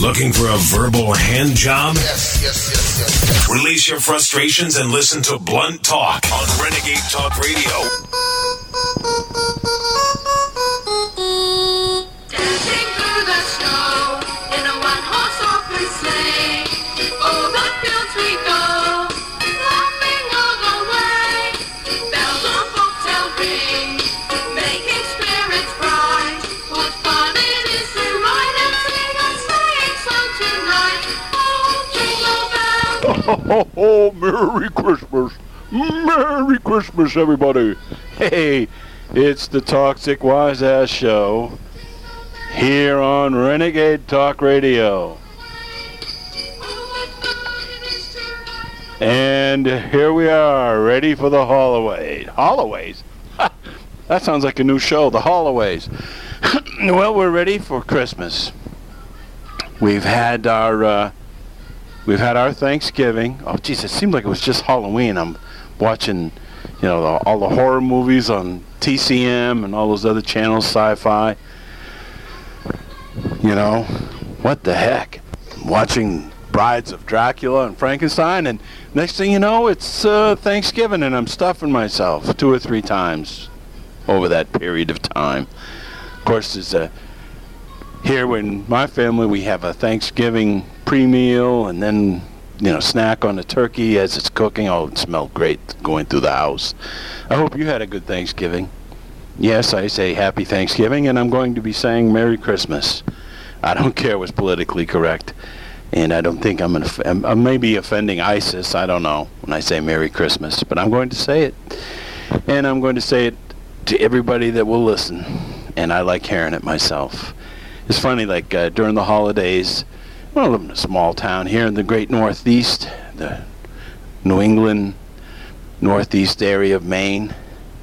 Looking for a verbal hand job? Yes, yes, yes, yes. Release your frustrations and listen to Blunt Talk on Renegade Talk Radio. Ho, ho, Merry Christmas. Merry Christmas, everybody. Hey, it's the Toxic Wise Ass Show here on Renegade Talk Radio. And here we are, ready for the Holloways. Holloways? that sounds like a new show, the Holloways. well, we're ready for Christmas. We've had our uh, We've had our Thanksgiving. Oh, geez, it seemed like it was just Halloween. I'm watching, you know, the, all the horror movies on TCM and all those other channels, sci-fi. You know, what the heck? I'm watching Brides of Dracula and Frankenstein, and next thing you know, it's uh, Thanksgiving, and I'm stuffing myself two or three times over that period of time. Of course, there's a here in my family we have a Thanksgiving pre-meal and then you know snack on the turkey as it's cooking. Oh, it smelled great going through the house. I hope you had a good Thanksgiving. Yes, I say Happy Thanksgiving, and I'm going to be saying Merry Christmas. I don't care what's politically correct, and I don't think I'm, going I'm, I'm maybe offending ISIS. I don't know when I say Merry Christmas, but I'm going to say it, and I'm going to say it to everybody that will listen. And I like hearing it myself. It's funny, like uh, during the holidays, well, I live in a small town here in the great Northeast, the New England Northeast area of Maine,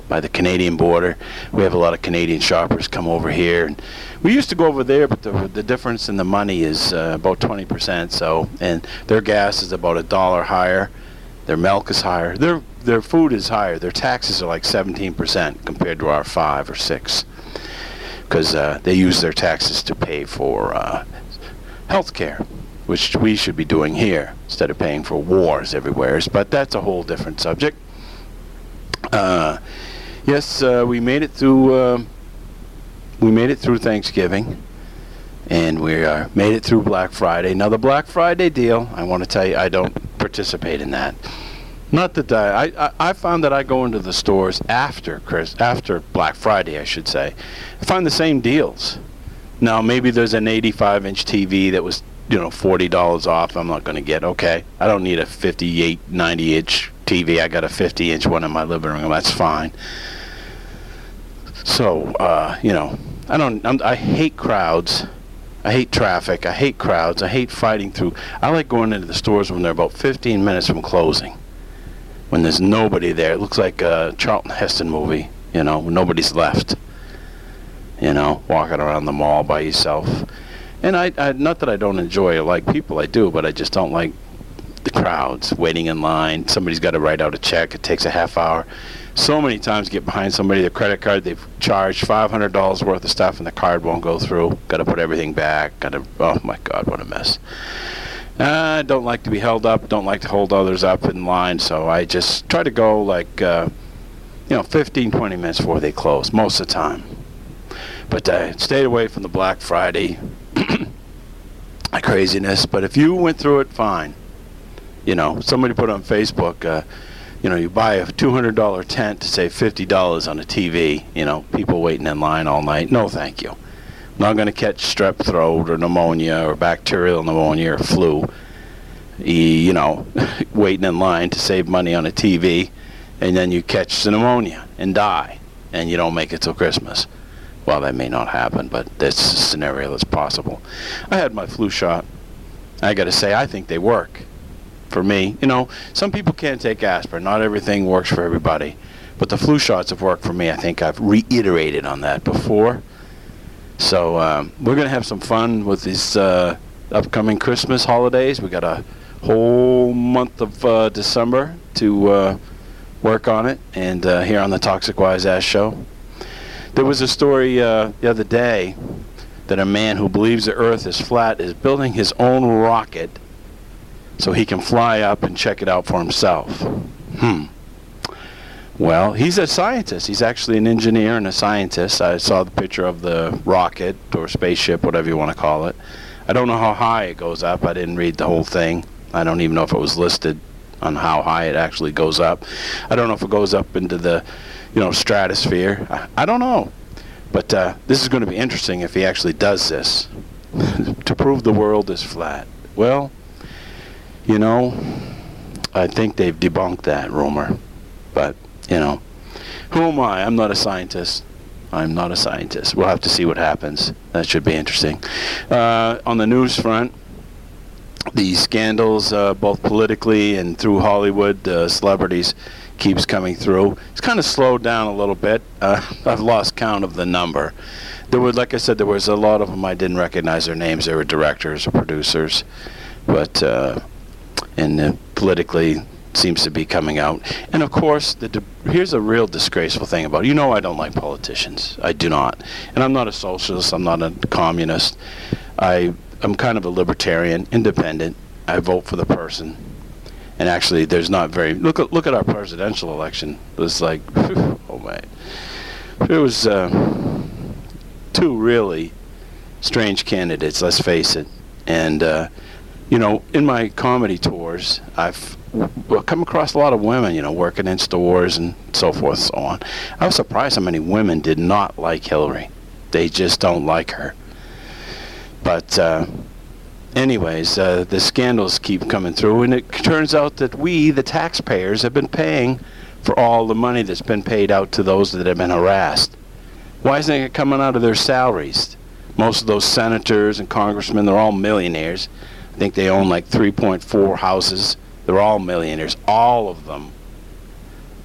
by the Canadian border. We have a lot of Canadian shoppers come over here. And we used to go over there, but the, the difference in the money is uh, about 20%. So, and their gas is about a dollar higher. Their milk is higher. Their their food is higher. Their taxes are like 17% compared to our five or six because uh, they use their taxes to pay for uh, health care, which we should be doing here instead of paying for wars everywhere. But that's a whole different subject. Uh, yes, uh, we made it through. Uh, we made it through Thanksgiving, and we made it through Black Friday. Now the Black Friday deal, I want to tell you, I don't participate in that. Not that I, I, I found that I go into the stores after Chris, after Black Friday, I should say. I find the same deals. Now maybe there's an 85-inch TV that was you know $40 off. I'm not going to get. Okay, I don't need a 58, 90-inch TV. I got a 50-inch one in my living room. That's fine. So uh, you know, I don't. I'm, I hate crowds. I hate traffic. I hate crowds. I hate fighting through. I like going into the stores when they're about 15 minutes from closing when there's nobody there. It looks like a Charlton Heston movie, you know, nobody's left. You know, walking around the mall by yourself. And I, I not that I don't enjoy like people, I do, but I just don't like the crowds waiting in line. Somebody's got to write out a check. It takes a half hour. So many times get behind somebody, their credit card, they've charged $500 worth of stuff and the card won't go through. Got to put everything back. Got to, oh my God, what a mess. I don't like to be held up. Don't like to hold others up in line. So I just try to go like, uh, you know, 15, 20 minutes before they close most of the time. But I stayed away from the Black Friday craziness. But if you went through it, fine. You know, somebody put on Facebook, uh, you know, you buy a $200 tent to save $50 on a TV. You know, people waiting in line all night. No, thank you not going to catch strep throat or pneumonia or bacterial pneumonia or flu. You know, waiting in line to save money on a TV, and then you catch the pneumonia and die, and you don't make it till Christmas. Well, that may not happen, but that's a scenario that's possible. I had my flu shot. I got to say, I think they work. For me, you know, some people can't take aspirin. Not everything works for everybody. But the flu shots have worked for me. I think I've reiterated on that before. So um, we're going to have some fun with these uh, upcoming Christmas holidays. We got a whole month of uh, December to uh, work on it, and uh, here on the Toxic Wise Ass Show. There was a story uh, the other day that a man who believes the earth is flat is building his own rocket so he can fly up and check it out for himself. Hmm. Well, he's a scientist. He's actually an engineer and a scientist. I saw the picture of the rocket or spaceship, whatever you want to call it. I don't know how high it goes up. I didn't read the whole thing. I don't even know if it was listed on how high it actually goes up. I don't know if it goes up into the, you know, stratosphere. I, I don't know. But uh, this is going to be interesting if he actually does this to prove the world is flat. Well, you know, I think they've debunked that rumor. But, you know, who am I? I'm not a scientist. I'm not a scientist. We'll have to see what happens. That should be interesting. Uh, on the news front, the scandals, uh, both politically and through Hollywood, uh, celebrities, keeps coming through. It's kind of slowed down a little bit. Uh, I've lost count of the number. There were, like I said, there was a lot of them I didn't recognize their names. They were directors or producers, but uh, and uh, politically seems to be coming out. And of course, the here's a real disgraceful thing about it. you know I don't like politicians. I do not, and I'm not a socialist. I'm not a communist. I I'm kind of a libertarian, independent. I vote for the person. And actually, there's not very look at look at our presidential election. It was like, oh my, it was uh, two really strange candidates. Let's face it. And uh, you know, in my comedy tours, I've come across a lot of women, you know, working in stores and so forth, and so on. I was surprised how many women did not like Hillary. They just don't like her. But uh, anyways, uh, the scandals keep coming through, and it turns out that we, the taxpayers, have been paying for all the money that's been paid out to those that have been harassed. Why isn't it coming out of their salaries? Most of those senators and congressmen, they're all millionaires. I think they own like 3.4 houses. They're all millionaires, all of them.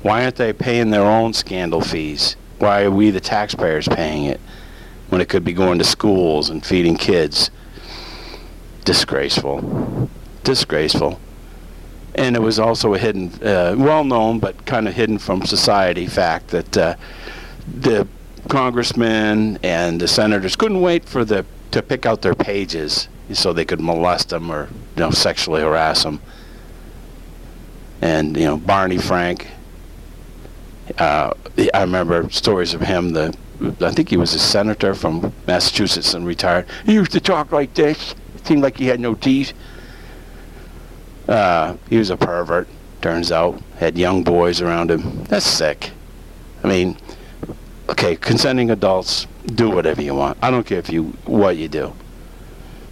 Why aren't they paying their own scandal fees? Why are we, the taxpayers, paying it? when it could be going to schools and feeding kids. Disgraceful. Disgraceful. And it was also a hidden, uh, well known, but kind of hidden from society fact that uh, the congressmen and the senators couldn't wait for the to pick out their pages so they could molest them or you know sexually harass them. And you know Barney Frank. Uh, I remember stories of him. The I think he was a senator from Massachusetts and retired. He used to talk like this. Seemed like he had no teeth. Uh, he was a pervert, turns out. Had young boys around him. That's sick. I mean, okay, consenting adults, do whatever you want. I don't care if you what you do.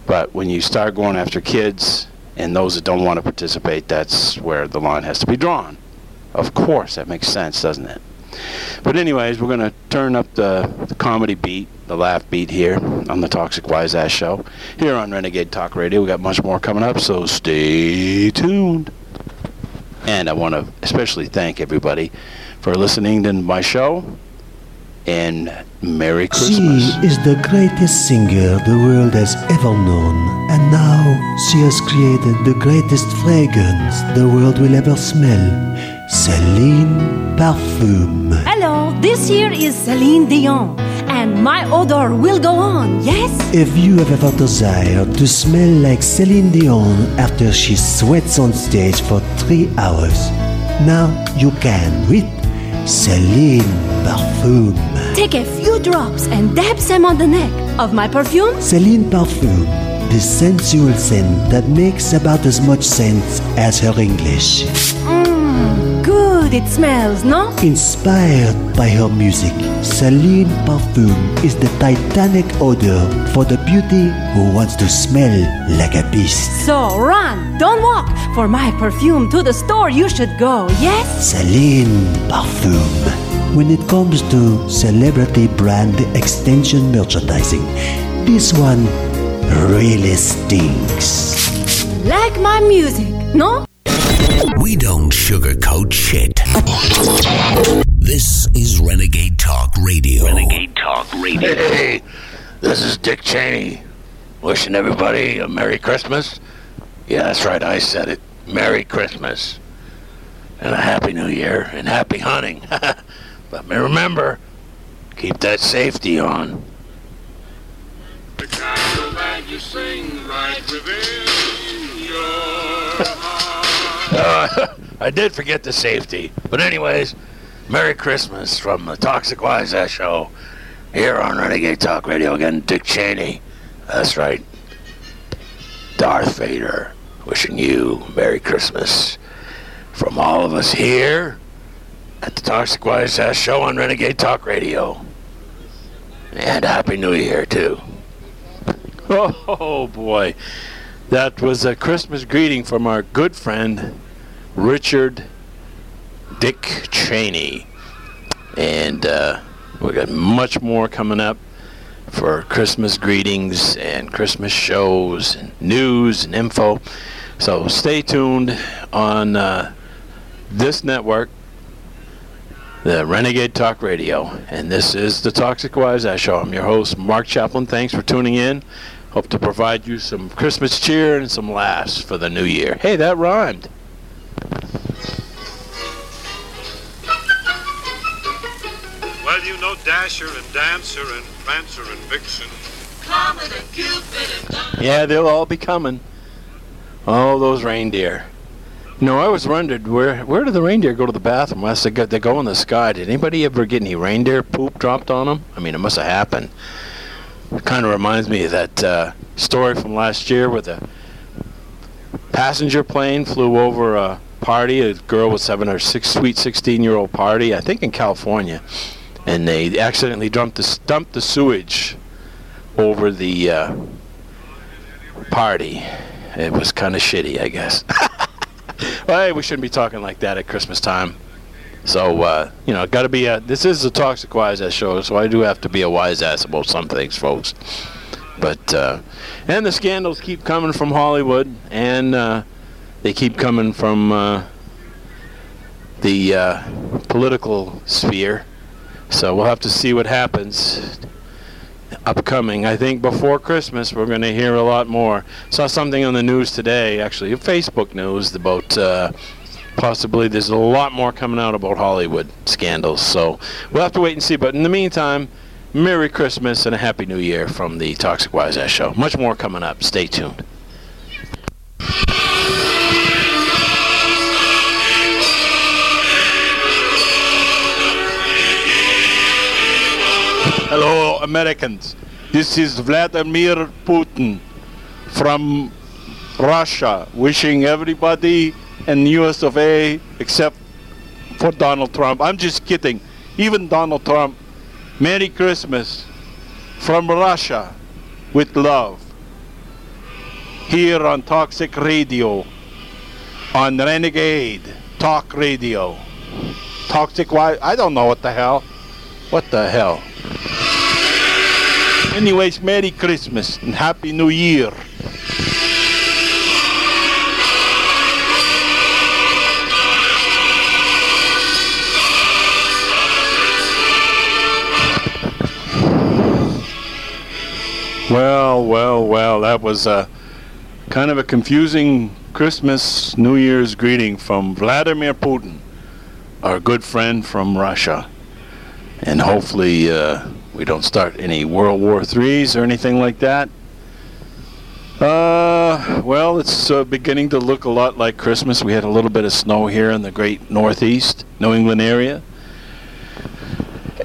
But when you start going after kids and those that don't want to participate, that's where the line has to be drawn. Of course, that makes sense, doesn't it? But anyways, we're to turn up the, the, comedy beat, the laugh beat here on the Toxic Wise Ass Show. Here on Renegade Talk Radio. we got much more coming up, so stay tuned. And I want to especially thank everybody for listening to my show. And Merry Christmas. She is the greatest singer the world has ever known. And now she has created the greatest fragrance the world will ever smell. Celine Parfum. Hello, this here is Celine Dion, and my odor will go on, yes? If you have ever desired to smell like Celine Dion after she sweats on stage for three hours, now you can with Celine Parfum. Take a few drops and dab them on the neck of my perfume. Celine Parfum, the sensual scent that makes about as much sense as her English. Mm good it smells, no? Inspired by her music, Celine Parfum is the titanic odor for the beauty who wants to smell like a beast. So run, don't walk. For my perfume to the store you should go, yes? Celine Parfum. When it comes to celebrity brand extension merchandising, this one really stinks. Like my music, no? We don't sugarcoat shit. This is Renegade Talk Radio. Renegade Talk Radio. Hey, this is Dick Cheney. Wishing everybody a Merry Christmas. Yeah, that's right, I said it. Merry Christmas. And a Happy New Year. And happy hunting. but remember, keep that safety on. The carol that you sing right within your heart. Uh, I did forget the safety. But anyways, Merry Christmas from the Toxic Wise Show here on Renegade Talk Radio again. Dick Cheney. That's right. Darth Vader wishing you Merry Christmas from all of us here at the Toxic Wise Show on Renegade Talk Radio. And Happy New Year, too. Oh, boy. That was a Christmas greeting from our good friend, Richard Dick Cheney. And uh, we got much more coming up for Christmas greetings and Christmas shows and news and info. So stay tuned on uh, this network, the Renegade Talk Radio. And this is the Toxic Wise Ass Show. I'm your host, Mark Chaplin. Thanks for tuning in. Hope to provide you some Christmas cheer and some laughs for the new year. Hey, that rhymed. Well, you know Dasher and Dancer and Prancer and Vixen. Yeah, they'll all be coming. All those reindeer. No, I was wondered where where do the reindeer go to the bathroom? Unless they go, they go in the sky. Did anybody ever get any reindeer poop dropped on them? I mean, it must have happened. It kind of reminds me of that uh, story from last year where the passenger plane flew over a party. A girl was having her six, sweet 16-year-old party, I think in California, and they accidentally dumped the, dumped the sewage over the uh, party. It was kind of shitty, I guess. well, hey, we shouldn't be talking like that at Christmas time. So, uh, you know, got to be a. This is a toxic wise ass show, so I do have to be a wise ass about some things, folks. But, uh, and the scandals keep coming from Hollywood, and uh, they keep coming from uh, the uh, political sphere. So we'll have to see what happens upcoming. I think before Christmas we're going to hear a lot more. Saw something on the news today, actually, Facebook news about uh, possibly there's a lot more coming out about Hollywood scandals. So we'll have to wait and see. But in the meantime, Merry Christmas and a Happy New Year from the Toxic Wise Ass Show. Much more coming up. Stay tuned. Hello, Americans. This is Vladimir Putin from Russia, wishing everybody in US of A except for Donald Trump. I'm just kidding. Even Donald Trump. Merry Christmas from Russia with love. Here on Toxic Radio, on Renegade Talk Radio. Toxic, why? I don't know what the hell. What the hell? Anyways, Merry Christmas and Happy New Year. Well, well, well, that was a kind of a confusing Christmas, New Year's greeting from Vladimir Putin, our good friend from Russia. And hopefully uh, we don't start any World War Threes or anything like that. Uh, well, it's uh, beginning to look a lot like Christmas. We had a little bit of snow here in the great Northeast, New England area.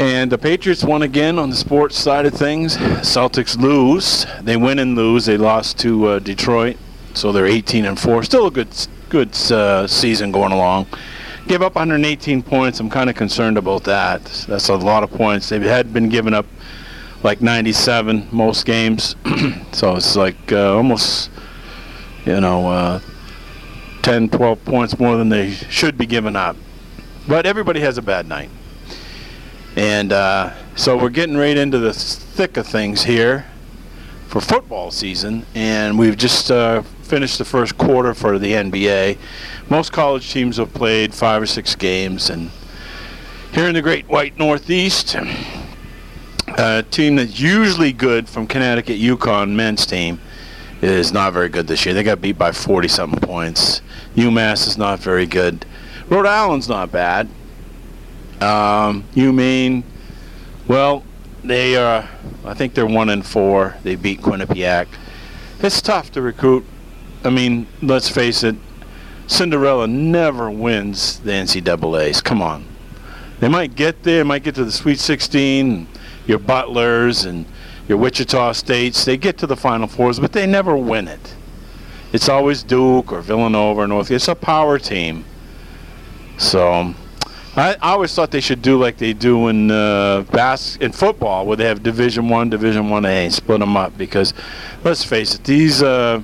And the Patriots won again on the sports side of things. Celtics lose. They win and lose. They lost to uh, Detroit, so they're 18 and four. Still a good good uh, season going along. Give up 118 points. I'm kind of concerned about that. That's a lot of points. They had been giving up like 97 most games, so it's like uh, almost you know uh, 10, 12 points more than they should be giving up. But everybody has a bad night. And uh, so we're getting right into the thick of things here for football season, and we've just uh, finished the first quarter for the NBA. Most college teams have played five or six games, and here in the Great White Northeast, a team that's usually good from Connecticut, UConn men's team is not very good this year. They got beat by 40 something points. UMass is not very good. Rhode Island's not bad. Um, you mean, well, they are. I think they're one and four. They beat Quinnipiac. It's tough to recruit. I mean, let's face it. Cinderella never wins the NCAA's. Come on. They might get there, they might get to the Sweet 16, your Butlers and your Wichita States. They get to the Final Fours, but they never win it. It's always Duke or Villanova or North. It's a power team. So I, I always thought they should do like they do in uh, bas- in football, where they have Division One, Division One A, split them up. Because let's face it, these uh,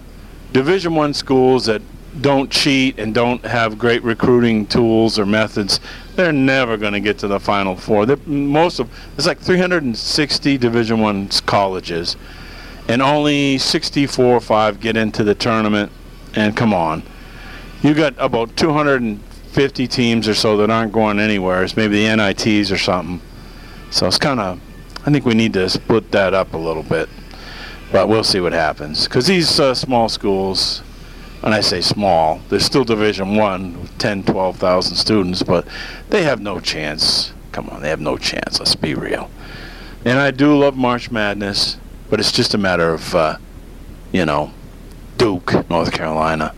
Division One schools that don't cheat and don't have great recruiting tools or methods, they're never going to get to the Final Four. They're, most of it's like 360 Division One colleges, and only 64 or five get into the tournament. And come on, you got about 250 teams or so that aren't going anywhere. It's maybe the NITs or something. So it's kind of, I think we need to split that up a little bit. But we'll see what happens. Because these uh, small schools, and I say small, they're still Division One, 10, 12,000 students, but they have no chance. Come on, they have no chance. Let's be real. And I do love March Madness, but it's just a matter of, uh, you know, Duke, North Carolina,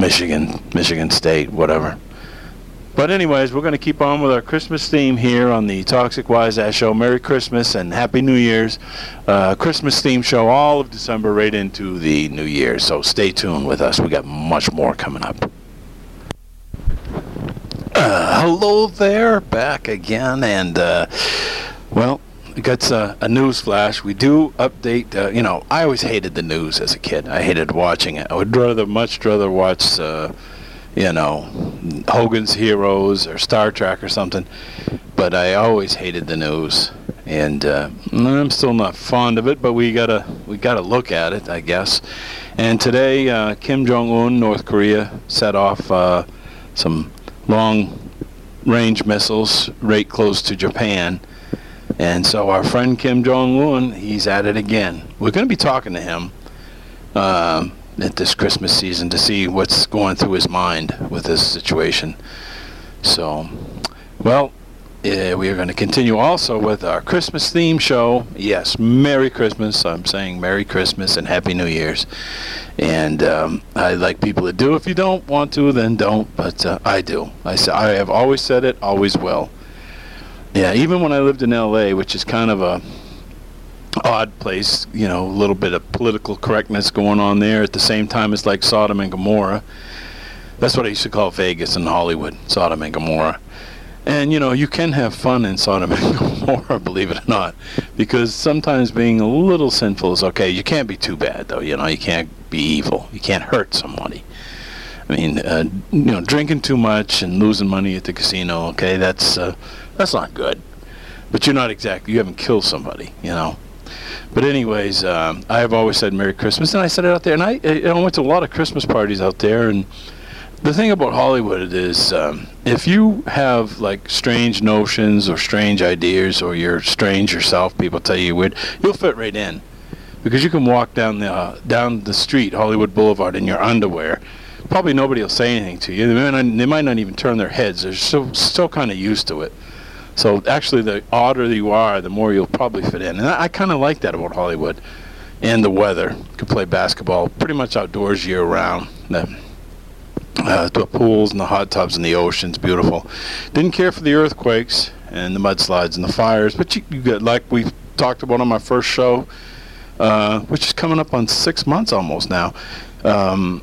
Michigan, Michigan State, whatever. But anyways, we're going to keep on with our Christmas theme here on the Toxic Wise Ass Show. Merry Christmas and Happy New Year's. Uh, Christmas theme show all of December right into the New Year. So stay tuned with us. We got much more coming up. Uh, hello there, back again, and uh, well, Got uh, a news flash. We do update. Uh, you know, I always hated the news as a kid. I hated watching it. I would rather, much rather watch, uh, you know, Hogan's Heroes or Star Trek or something. But I always hated the news, and uh, I'm still not fond of it. But we gotta, we gotta look at it, I guess. And today, uh, Kim Jong Un, North Korea, set off uh, some long-range missiles right close to Japan. And so our friend Kim Jong Un, he's at it again. We're going to be talking to him um, at this Christmas season to see what's going through his mind with this situation. So, well, uh, we are going to continue also with our Christmas theme show. Yes, Merry Christmas. I'm saying Merry Christmas and Happy New Year's. And um, I like people to do. If you don't want to, then don't. But uh, I do. I, I have always said it, always will. Yeah, even when I lived in L.A., which is kind of a odd place, you know, a little bit of political correctness going on there. At the same time, it's like Sodom and Gomorrah. That's what I used to call Vegas and Hollywood, Sodom and Gomorrah. And you know, you can have fun in Sodom and Gomorrah, believe it or not, because sometimes being a little sinful is okay. You can't be too bad, though. You know, you can't be evil. You can't hurt somebody. I mean, uh, you know, drinking too much and losing money at the casino. Okay, that's uh, that's not good. But you're not exactly. You haven't killed somebody. You know. But anyways, um, I have always said Merry Christmas, and I said it out there, and I, I went to a lot of Christmas parties out there, and the thing about Hollywood is, um, if you have like strange notions or strange ideas, or you're strange yourself, people tell you weird, you'll fit right in, because you can walk down the uh, down the street, Hollywood Boulevard, in your underwear. Probably nobody will say anything to you. They might not, they might not even turn their heads. They're so still kind of used to it. So actually, the odder you are, the more you'll probably fit in. And I, I kind of like that about Hollywood, and the weather. Can play basketball pretty much outdoors year round. The, uh, the pools and the hot tubs and the ocean's beautiful. Didn't care for the earthquakes and the mudslides and the fires, but you, you get like we talked about on my first show, uh, which is coming up on six months almost now. Um,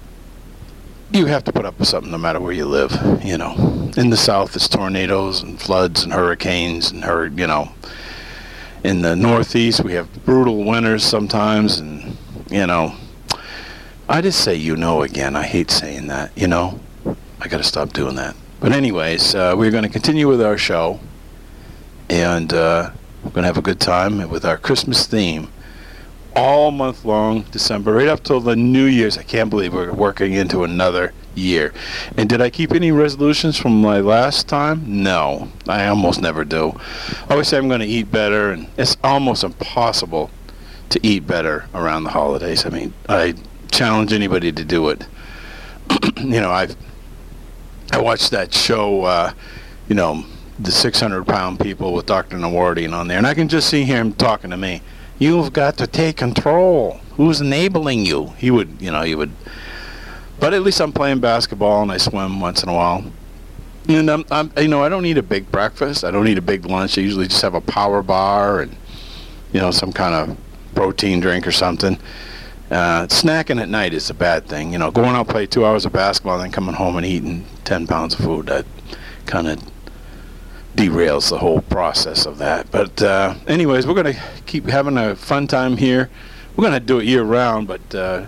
you have to put up with something no matter where you live. You know, in the south it's tornadoes and floods and hurricanes and hur- you know. In the northeast we have brutal winters sometimes, and you know. I just say you know again. I hate saying that. You know, I got to stop doing that. But anyways, uh, we're going to continue with our show, and uh, we're going to have a good time with our Christmas theme all month long, December, right up till the New Year's. I can't believe we're working into another year. And did I keep any resolutions from my last time? No, I almost never do. I always say I'm going to eat better, and it's almost impossible to eat better around the holidays. I mean, I challenge anybody to do it. you know, I've I watched that show, uh, you know, the 600 pound people with Dr. Nawardian on there, and I can just see him talking to me. You've got to take control. Who's enabling you? He would, you know, he would. But at least I'm playing basketball and I swim once in a while. And I'm, I'm, you know, I don't need a big breakfast. I don't need a big lunch. I usually just have a power bar and, you know, some kind of protein drink or something. Uh, snacking at night is a bad thing. You know, going out play two hours of basketball and then coming home and eating 10 pounds of food. That kind of derails the whole process of that. But uh, anyways, we're going to keep having a fun time here. We're going to do it year round, but uh,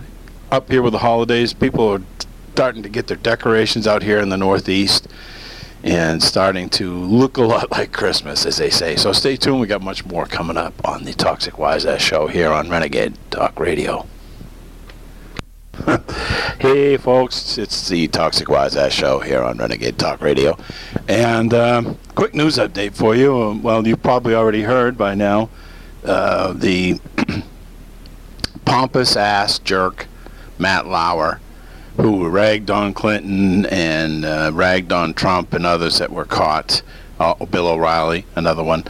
up here with the holidays, people are starting to get their decorations out here in the Northeast and starting to look a lot like Christmas, as they say. So stay tuned. We got much more coming up on the Toxic Wise Ass Show here on Renegade Talk Radio. hey, folks, it's the Toxic Wise Ass Show here on Renegade Talk Radio. And um, quick news update for you. Well, you've probably already heard by now uh, the pompous ass jerk Matt Lauer who ragged on Clinton and uh, ragged on Trump and others that were caught. Uh, Bill O'Reilly, another one.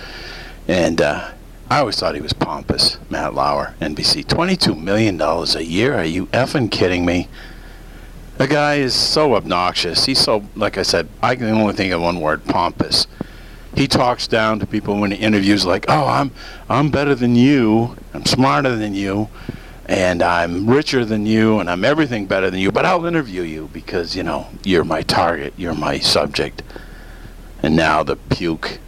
And uh, I always thought he was pompous. Matt Lauer, NBC. $22 million a year? Are you effing kidding me? The guy is so obnoxious. He's so, like I said, I can only think of one word pompous. He talks down to people when he interviews, like, oh, I'm, I'm better than you. I'm smarter than you and I'm richer than you and I'm everything better than you, but I'll interview you because, you know, you're my target, you're my subject. And now the puke,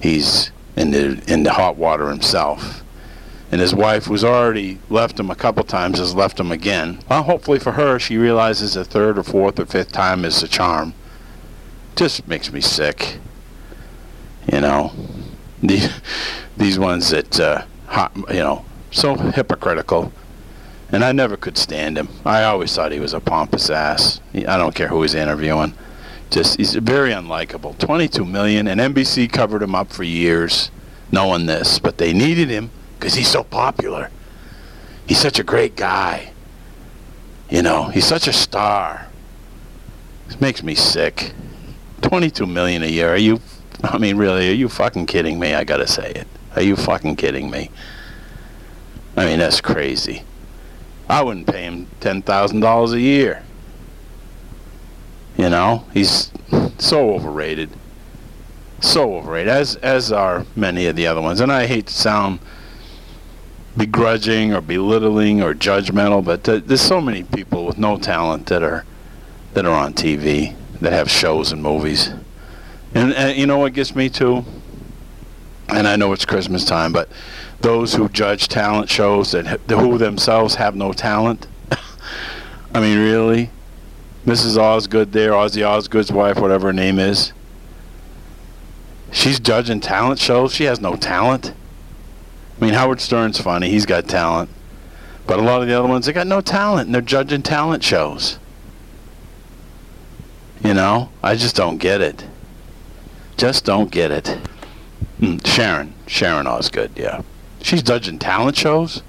he's in the, in the hot water himself. And his wife, who's already left him a couple times, has left him again. Well, hopefully for her, she realizes a third or fourth or fifth time is the charm. Just makes me sick. You know, these, these ones that, uh, hot, you know, so hypocritical. And I never could stand him. I always thought he was a pompous ass. I don't care who he's interviewing. Just he's very unlikable. 22 million, and NBC covered him up for years, knowing this, but they needed him because he's so popular. He's such a great guy. You know, he's such a star. This makes me sick. 22 million a year. Are you? I mean, really? Are you fucking kidding me? I gotta say it. Are you fucking kidding me? I mean, that's crazy. I wouldn't pay him $10,000 a year. You know, he's so overrated. So overrated, as as are many of the other ones. And I hate to sound begrudging or belittling or judgmental, but th- there's so many people with no talent that are that are on TV that have shows and movies. And, and you know what gets me too? And I know it's Christmas time, but those who judge talent shows that who themselves have no talent. I mean, really, Mrs. Osgood there, Ozzy Osgood's wife, whatever her name is. She's judging talent shows. She has no talent. I mean, Howard Stern's funny. He's got talent. But a lot of the other ones, they got no talent, and they're judging talent shows. You know, I just don't get it. Just don't get it. Mm, Sharon, Sharon Osgood, yeah. She's judging talent shows.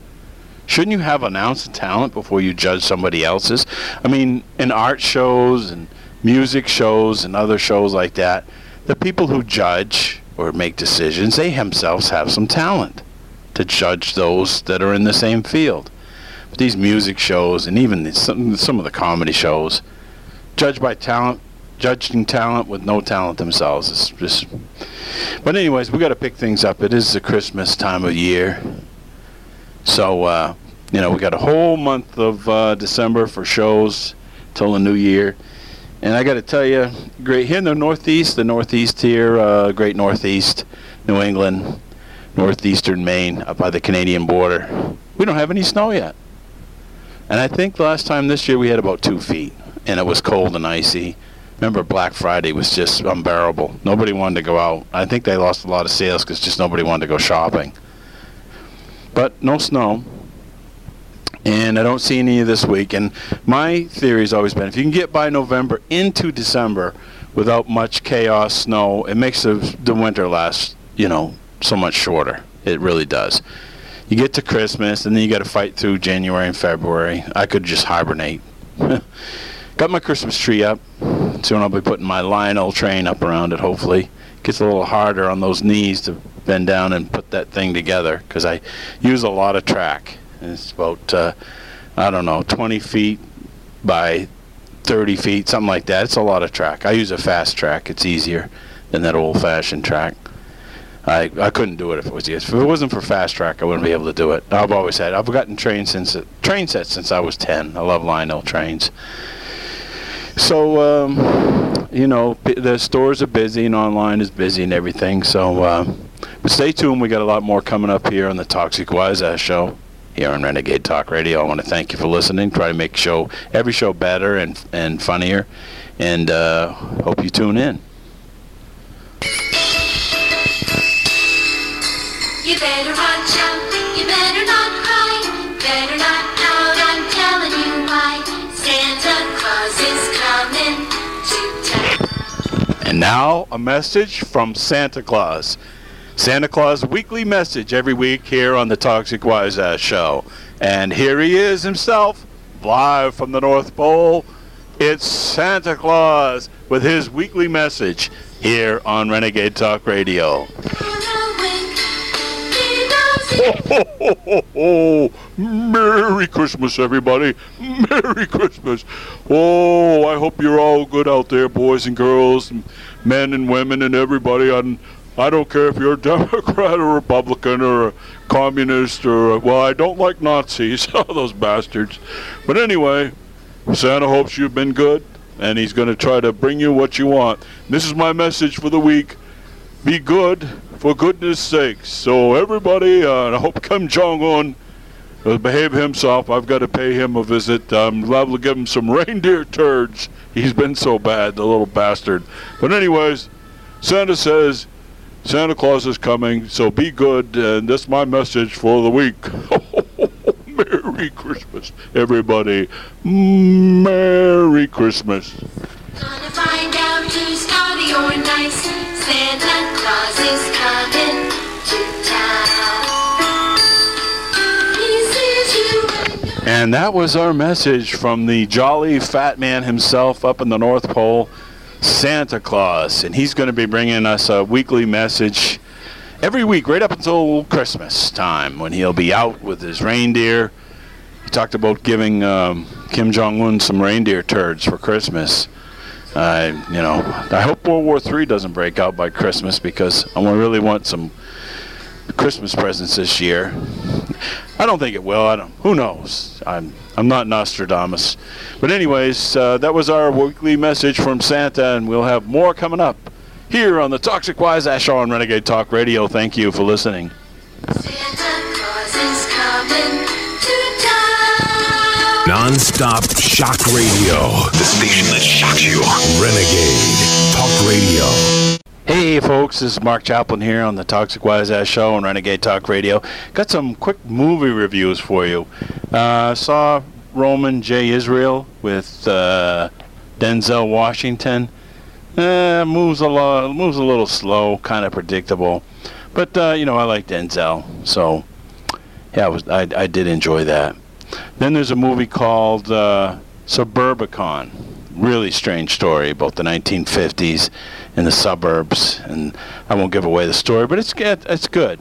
Shouldn't you have announced talent before you judge somebody else's? I mean, in art shows and music shows and other shows like that, the people who judge or make decisions, they themselves have some talent to judge those that are in the same field. But these music shows and even some, some of the comedy shows, judged by talent, judging talent with no talent themselves. It's just. But anyways, we got to pick things up. It is the Christmas time of year, so uh, you know we got a whole month of uh, December for shows till the new year. And I got to tell you, great here in the Northeast, the Northeast here, uh, Great Northeast, New England, Northeastern Maine, up by the Canadian border. We don't have any snow yet. And I think last time this year we had about two feet, and it was cold and icy. Remember, Black Friday was just unbearable. Nobody wanted to go out. I think they lost a lot of sales because just nobody wanted to go shopping. But no snow. And I don't see any of this week. And my theory has always been if you can get by November into December without much chaos, snow, it makes the, the winter last, you know, so much shorter. It really does. You get to Christmas, and then you got to fight through January and February. I could just hibernate. Got my Christmas tree up. Soon I'll be putting my Lionel train up around it, hopefully. gets a little harder on those knees to bend down and put that thing together because I use a lot of track. It's about uh, I don't know 20 feet by 30 feet, something like that. It's a lot of track. I use a fast track. It's easier than that old-fashioned track. I, I couldn't do it if it was if it wasn't for fast track I wouldn't be able to do it. I've always had I've gotten trained since train sets since I was 10. I love Lionel trains. So um, you know the stores are busy and online is busy and everything. So uh, but stay tuned. We got a lot more coming up here on the Toxic Wise Ass Show here on Renegade Talk Radio. I want to thank you for listening. Try to make show every show better and and funnier, and uh, hope you tune in. You better watch out, you better not cry, better not pout, I'm telling you why. Santa Claus is coming to town. And now a message from Santa Claus. Santa Claus weekly message every week here on the Toxic Wise Ass Show. And here he is himself, live from the North Pole. It's Santa Claus with his weekly message here on Renegade Talk Radio. Ho, ho, ho, ho, ho. Merry Christmas, everybody. Merry Christmas. Oh, I hope you're all good out there, boys and girls, and men and women, and everybody. And I don't care if you're a Democrat or Republican or a communist or, well, I don't like Nazis, those bastards. But anyway, Santa hopes you've been good, and he's going to try to bring you what you want. This is my message for the week. Be good, for goodness sakes. So everybody, uh, I hope Kim Jong-un will behave himself. I've got to pay him a visit. I'm liable to give him some reindeer turds. He's been so bad, the little bastard. But anyways, Santa says Santa Claus is coming, so be good, and that's my message for the week. Merry Christmas, everybody. Merry Christmas. Gonna find out who's naughty or nice. Santa Claus is coming to town. He says you And that was our message from the jolly fat man himself up in the North Pole, Santa Claus. And he's going to be bringing us a weekly message every week, right up until Christmas time, when he'll be out with his reindeer. He talked about giving um, Kim Jong Un some reindeer turds for Christmas. Uh, you know, I hope World War III doesn't break out by Christmas because I really want some Christmas presents this year. I don't think it will. I don't. Who knows? I'm I'm not Nostradamus. But anyways, uh, that was our weekly message from Santa, and we'll have more coming up here on the Toxic Wise Ass Show on Renegade Talk Radio. Thank you for listening. Santa Claus is coming to town. Non-stop shock radio. The station that shocks you. Renegade Talk Radio. Hey folks, this is Mark Chaplin here on the Toxic Wise Ass Show on Renegade Talk Radio. Got some quick movie reviews for you. Uh, saw Roman J. Israel with uh, Denzel Washington. Uh, moves a lot, moves a little slow, kind of predictable, but uh, you know I like Denzel, so yeah, I, was, I, I did enjoy that. Then there's a movie called uh, Suburbicon. Really strange story about the 1950s in the suburbs, and I won't give away the story, but it's good. It's good.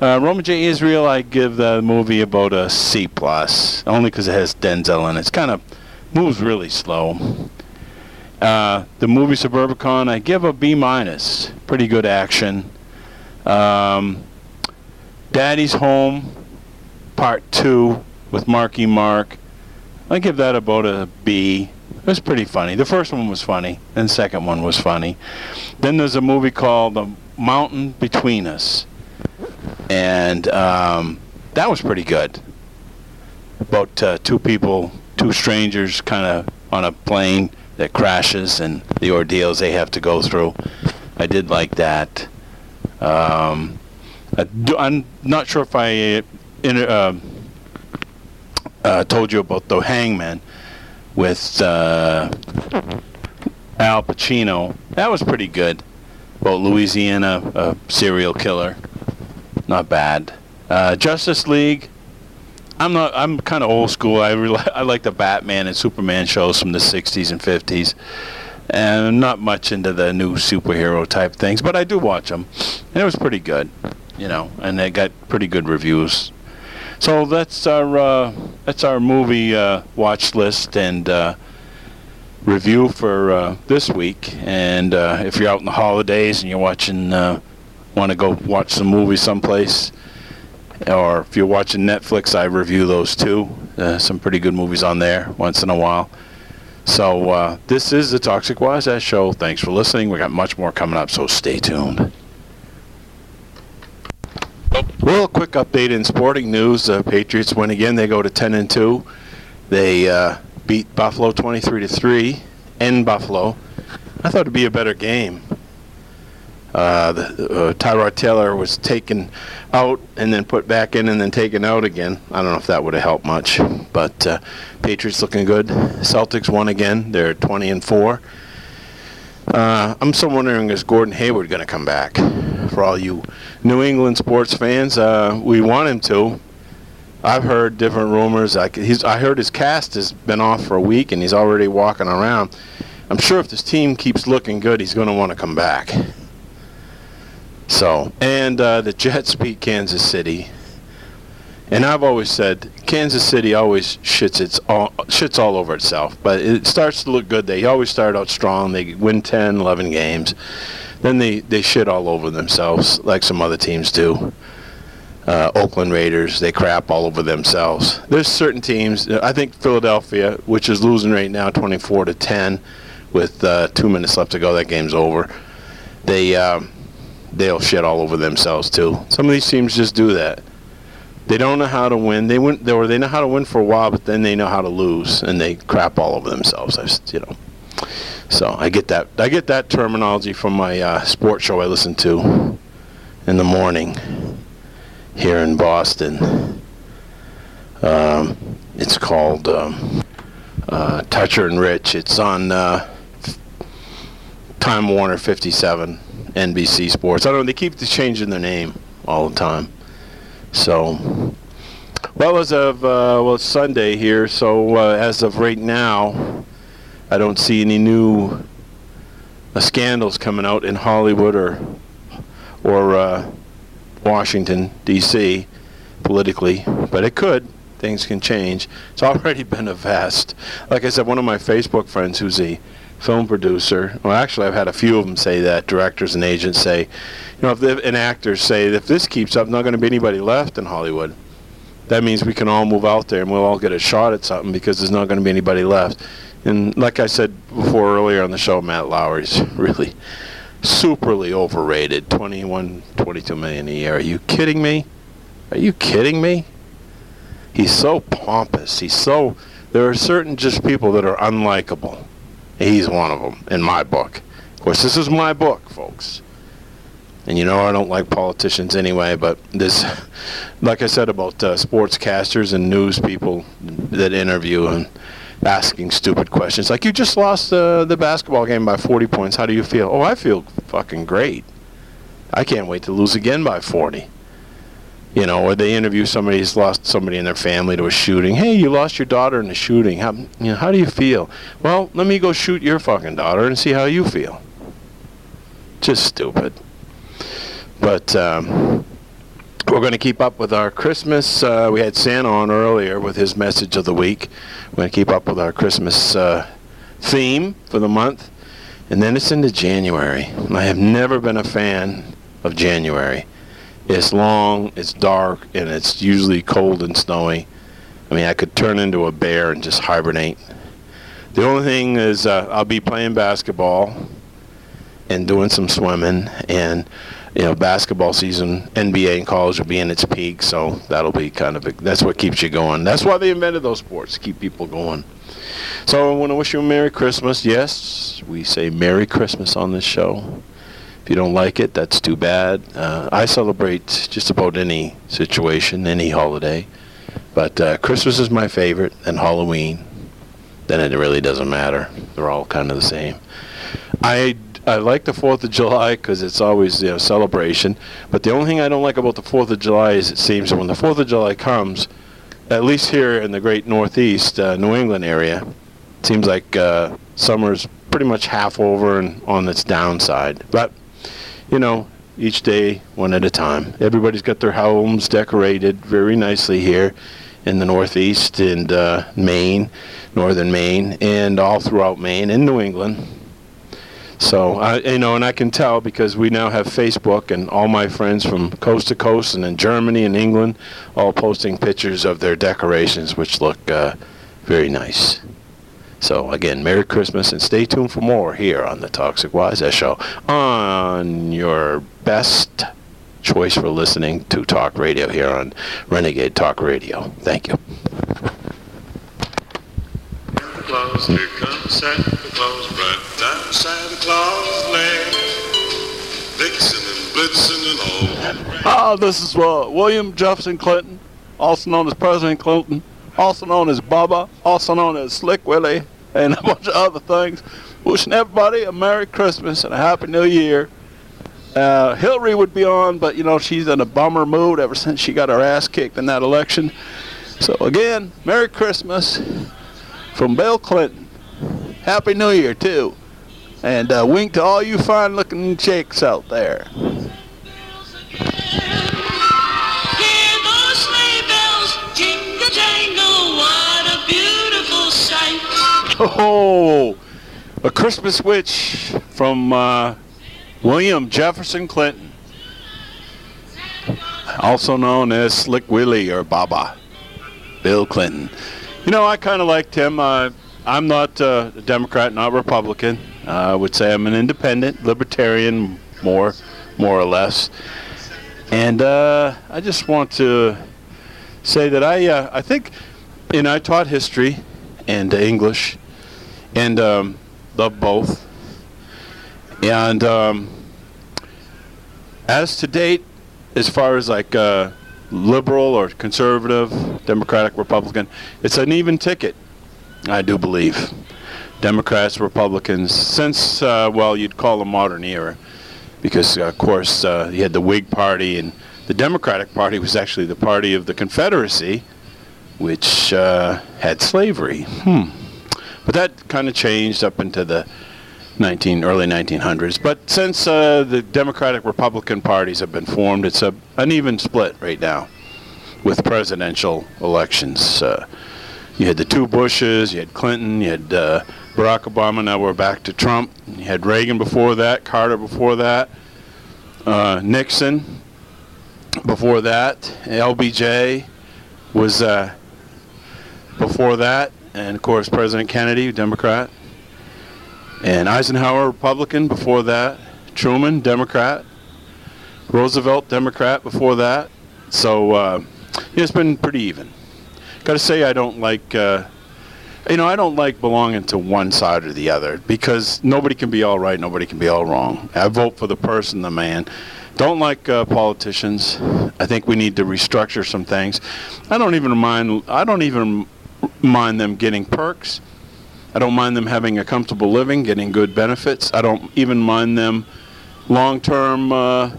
Uh, Roman J. Israel, I give the movie about a C plus, only because it has Denzel in it. It's kind of moves really slow. Uh, the movie Suburbicon, I give a B minus. Pretty good action. Um, Daddy's Home, Part Two, with Marky Mark. I give that about a B. It was pretty funny. The first one was funny, and the second one was funny. Then there's a movie called The Mountain Between Us, and um, that was pretty good. About uh, two people, two strangers, kind of on a plane that crashes, and the ordeals they have to go through. I did like that. Um, I I'm not sure if I uh, uh, uh, told you about the Hangman with uh, Al Pacino. That was pretty good. About Louisiana uh, serial killer. Not bad. Uh, Justice League. I'm not. I'm kind of old school. I really, I like the Batman and Superman shows from the '60s and '50s. and I'm not much into the new superhero type things, but I do watch them, and it was pretty good, you know, and they got pretty good reviews. So that's our uh, that's our movie uh, watch list and uh, review for uh, this week. And uh, if you're out in the holidays and you're watching, uh, want to go watch some movies someplace, or if you're watching Netflix, I review those too. Some pretty good movies on there once in a while. So this is the Toxic Wise Ass Show. Thanks for listening. We got much more coming up, so stay tuned. Well, quick update in sporting news: uh, Patriots win again. They go to 10 and 2. They uh, beat Buffalo 23 to 3 in Buffalo. I thought it'd be a better game. Uh, the, uh, Tyrod Taylor was taken out and then put back in and then taken out again. I don't know if that would have helped much, but uh, Patriots looking good. Celtics won again. They're 20 and 4. Uh, I'm still wondering is Gordon Hayward going to come back? For all you New England sports fans, uh, we want him to. I've heard different rumors. I, I heard his cast has been off for a week and he's already walking around. I'm sure if this team keeps looking good, he's going to want to come back. So, and uh, the Jets beat Kansas City. And I've always said Kansas City always shits its all, shits all over itself, but it starts to look good. They always start out strong. They win 10, 11 games. Then they, they shit all over themselves like some other teams do. Uh, Oakland Raiders, they crap all over themselves. There's certain teams. I think Philadelphia, which is losing right now, 24 to 10, with uh, two minutes left to go. That game's over. They um, they'll shit all over themselves too. Some of these teams just do that. They don't know how to win. They win, or they know how to win for a while, but then they know how to lose, and they crap all over themselves. I, you know. So I get that. I get that terminology from my uh, sports show I listen to in the morning here in Boston. Um, it's called um, uh, Toucher and Rich. It's on uh, Time Warner 57, NBC Sports. I don't know. They keep changing their name all the time. So, well, as of uh, well, it's Sunday here. So uh, as of right now, I don't see any new uh, scandals coming out in Hollywood or or uh, Washington D.C. politically, but it could. Things can change. It's already been a vast. Like I said, one of my Facebook friends, who's a film producer. Well, actually, I've had a few of them say that. Directors and agents say, you know, if the, and actors say, if this keeps up, not going to be anybody left in Hollywood. That means we can all move out there and we'll all get a shot at something because there's not going to be anybody left. And like I said before earlier on the show, Matt Lauer's really superly overrated. 21, 22 million a year. Are you kidding me? Are you kidding me? He's so pompous. He's so. There are certain just people that are unlikable. He's one of them in my book. Of course, this is my book, folks. And you know I don't like politicians anyway, but this, like I said about uh, sportscasters and news people that interview and asking stupid questions, like you just lost uh, the basketball game by 40 points. How do you feel? Oh, I feel fucking great. I can't wait to lose again by 40 you know, or they interview somebody who's lost somebody in their family to a shooting. Hey, you lost your daughter in a shooting. How, you know, how do you feel? Well, let me go shoot your fucking daughter and see how you feel. Just stupid. But um, we're going to keep up with our Christmas. Uh, we had Santa on earlier with his message of the week. We're going to keep up with our Christmas uh, theme for the month. And then it's into January. I have never been a fan of January. It's long, it's dark, and it's usually cold and snowy. I mean, I could turn into a bear and just hibernate. The only thing is, uh, I'll be playing basketball and doing some swimming, and you know, basketball season, NBA and college will be in its peak, so that'll be kind of a, that's what keeps you going. That's why they invented those sports, to keep people going. So I want to wish you a Merry Christmas. Yes, we say Merry Christmas on this show. If you don't like it, that's too bad. Uh, I celebrate just about any situation, any holiday. But uh, Christmas is my favorite, and Halloween. Then it really doesn't matter. They're all kind of the same. I, I like the 4th of July because it's always you know, celebration. But the only thing I don't like about the 4th of July is it seems that when the 4th of July comes, at least here in the great Northeast, uh, New England area, it seems like uh, summer's pretty much half over and on its downside. But you know, each day one at a time. Everybody's got their homes decorated very nicely here in the Northeast and uh, Maine, northern Maine, and all throughout Maine and New England. So I, you know, and I can tell because we now have Facebook, and all my friends from coast to coast and in Germany and England, all posting pictures of their decorations, which look uh, very nice. So again, Merry Christmas, and stay tuned for more here on the Toxic Wise Show on your best choice for listening to talk radio here on Renegade Talk Radio. Thank you. Claus, here comes Santa Claus, right down Santa Claus Lane. Vixen and Blitzen and all. Ah, this is uh, William Jefferson Clinton, also known as President Clinton, also known as Bubba, also known as Slick Willie, and a bunch of other things. Wishing everybody a Merry Christmas and a Happy New Year. Uh, Hillary would be on, but you know she's in a bummer mood ever since she got her ass kicked in that election. So again, Merry Christmas from Bill Clinton. Happy New Year too, and uh, wink to all you fine-looking chicks out there. Hear those sleigh bells jingle jangle, what a. Oh, a Christmas witch from uh, William Jefferson Clinton, also known as Slick Willie or Baba, Bill Clinton. You know, I kind of liked him. Uh, I'm not uh, a Democrat, not Republican. Uh, I would say I'm an independent, libertarian, more, more or less. And uh, I just want to say that I, uh, I think, you know, I taught history and English, and um, love both. And um, as to date, as far as like uh, liberal or conservative, Democratic, Republican, it's an even ticket, I do believe. Democrats, Republicans, since, uh, well, you'd call the modern era, because, uh, of course, uh, you had the Whig Party, and the Democratic Party was actually the party of the Confederacy, which uh, had slavery. Hmm. But that kind of changed up into the 19 early 1900s. But since uh, the Democratic Republican parties have been formed, it's a an even split right now with presidential elections. Uh, you had the two Bushes, you had Clinton, you had uh, Barack Obama. Now we're back to Trump. You had Reagan before that, Carter before that, uh, Nixon before that, LBJ was uh, before that, and of course President Kennedy, Democrat, and Eisenhower, Republican before that, Truman, Democrat, Roosevelt, Democrat before that. So uh, it's been pretty even. Got to say, I don't like. Uh, you know, I don't like belonging to one side or the other because nobody can be all right, nobody can be all wrong. I vote for the person, the man. Don't like uh, politicians. I think we need to restructure some things. I don't even mind. I don't even mind them getting perks. I don't mind them having a comfortable living, getting good benefits. I don't even mind them long-term. Uh,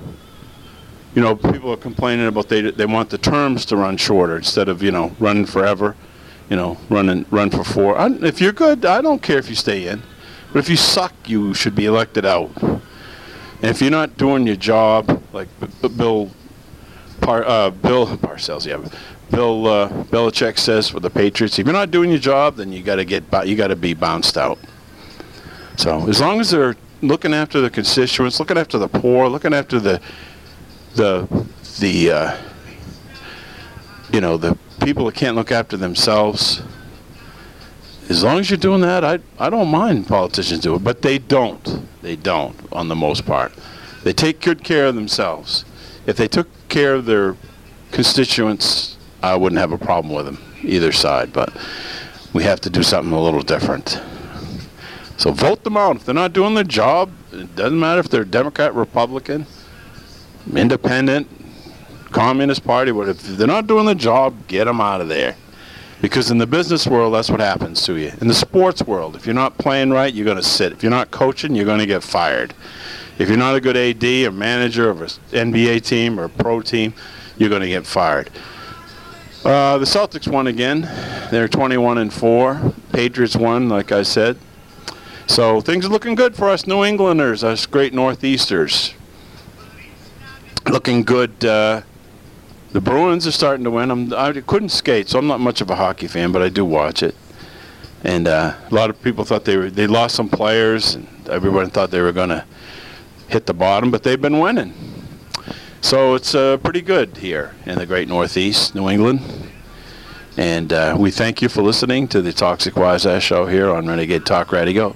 you know, people are complaining about they they want the terms to run shorter instead of you know running forever. You know, running run for four. I, if you're good, I don't care if you stay in. But if you suck, you should be elected out. And if you're not doing your job, like Bill, Par, uh, Bill Parcells, yeah, Bill uh, Belichick says for the Patriots, if you're not doing your job, then you got to get you got to be bounced out. So as long as they're looking after the constituents, looking after the poor, looking after the the the uh, you know the people that can't look after themselves. As long as you're doing that, I I don't mind politicians do it, but they don't. They don't on the most part. They take good care of themselves. If they took care of their constituents, I wouldn't have a problem with them either side. But we have to do something a little different. So vote them out. If they're not doing their job, it doesn't matter if they're Democrat, Republican, independent, Communist Party, but if they're not doing the job, get them out of there. Because in the business world, that's what happens to you. In the sports world, if you're not playing right, you're going to sit. If you're not coaching, you're going to get fired. If you're not a good AD or manager of an NBA team or pro team, you're going to get fired. Uh, the Celtics won again. They're 21 and 4. Patriots won, like I said. So things are looking good for us New Englanders, us great Northeasters. Looking good. Uh, the Bruins are starting to win. I'm, I couldn't skate, so I'm not much of a hockey fan, but I do watch it. And uh, a lot of people thought they were they lost some players, and everyone thought they were going to hit the bottom, but they've been winning. So it's uh, pretty good here in the great Northeast, New England. And uh, we thank you for listening to the Toxic Wise Ass Show here on Renegade Talk Radio.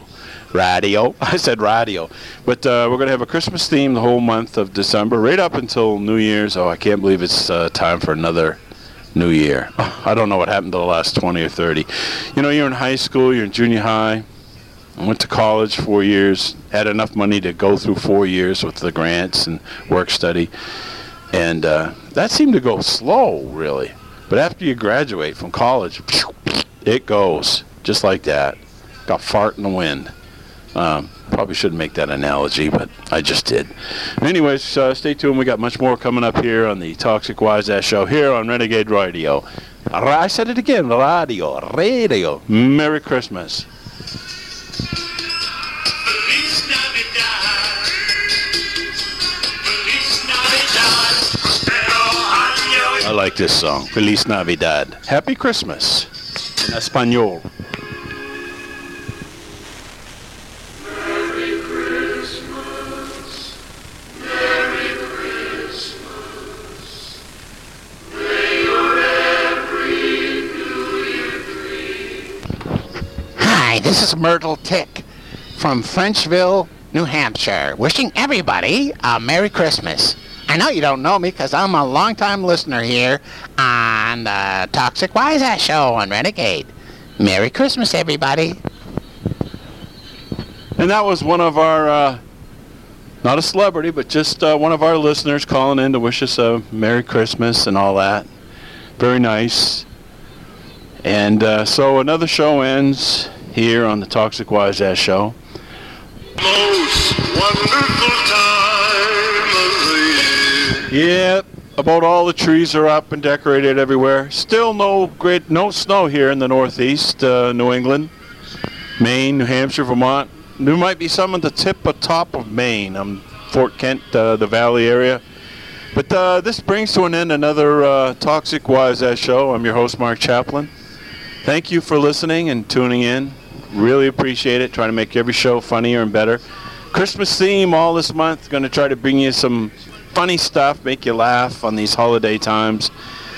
Radio. I said radio. But uh, we're going to have a Christmas theme the whole month of December, right up until New Year's. Oh, I can't believe it's uh, time for another New Year. I don't know what happened to the last 20 or 30. You know, you're in high school, you're in junior high, I went to college four years, had enough money to go through four years with the grants and work study. And uh, that seemed to go slow, really. But after you graduate from college, it goes just like that. Got fart in the wind. Um, probably shouldn't make that analogy, but I just did. Anyways, uh, stay tuned. We got much more coming up here on the Toxic Wise Ass Show here on Renegade Radio. I said it again, radio, radio. Merry Christmas. I like this song. Feliz Navidad. Happy Christmas. In Espanol. Hi, this is Myrtle Tick from Frenchville, New Hampshire, wishing everybody a Merry Christmas. I know you don't know me because I'm a longtime listener here on the Toxic Wise Ass Show on Renegade. Merry Christmas, everybody. And that was one of our, uh, not a celebrity, but just uh, one of our listeners calling in to wish us a Merry Christmas and all that. Very nice. And uh, so another show ends here on the Toxic Wise Ass Show. Most wonderful time of the year. Yep, about all the trees are up and decorated everywhere. Still no great, no snow here in the Northeast, uh, New England, Maine, New Hampshire, Vermont. There might be some at the tip of top of Maine, um, Fort Kent, uh, the Valley area. But uh, this brings to an end another uh, Toxic Wise Ass show. I'm your host, Mark Chaplin. Thank you for listening and tuning in. Really appreciate it. Trying to make every show funnier and better. Christmas theme all this month. Going to try to bring you some funny stuff, make you laugh on these holiday times.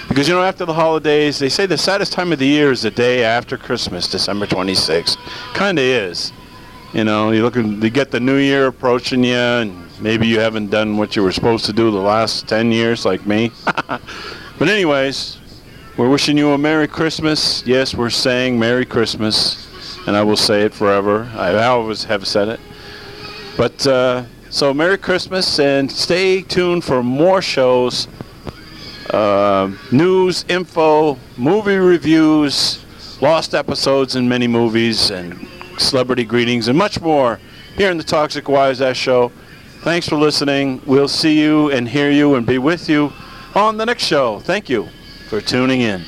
Because you know, after the holidays, they say the saddest time of the year is the day after Christmas, December 26th. Kind of is. You know, you looking, you get the new year approaching you, and maybe you haven't done what you were supposed to do the last 10 years, like me. but anyways, we're wishing you a Merry Christmas. Yes, we're saying Merry Christmas, and I will say it forever. I always have said it. But uh, so Merry Christmas, and stay tuned for more shows, uh, news, info, movie reviews, lost episodes in many movies, and celebrity greetings, and much more here in the Toxic Wise Ass Show. Thanks for listening. We'll see you and hear you and be with you on the next show. Thank you for tuning in.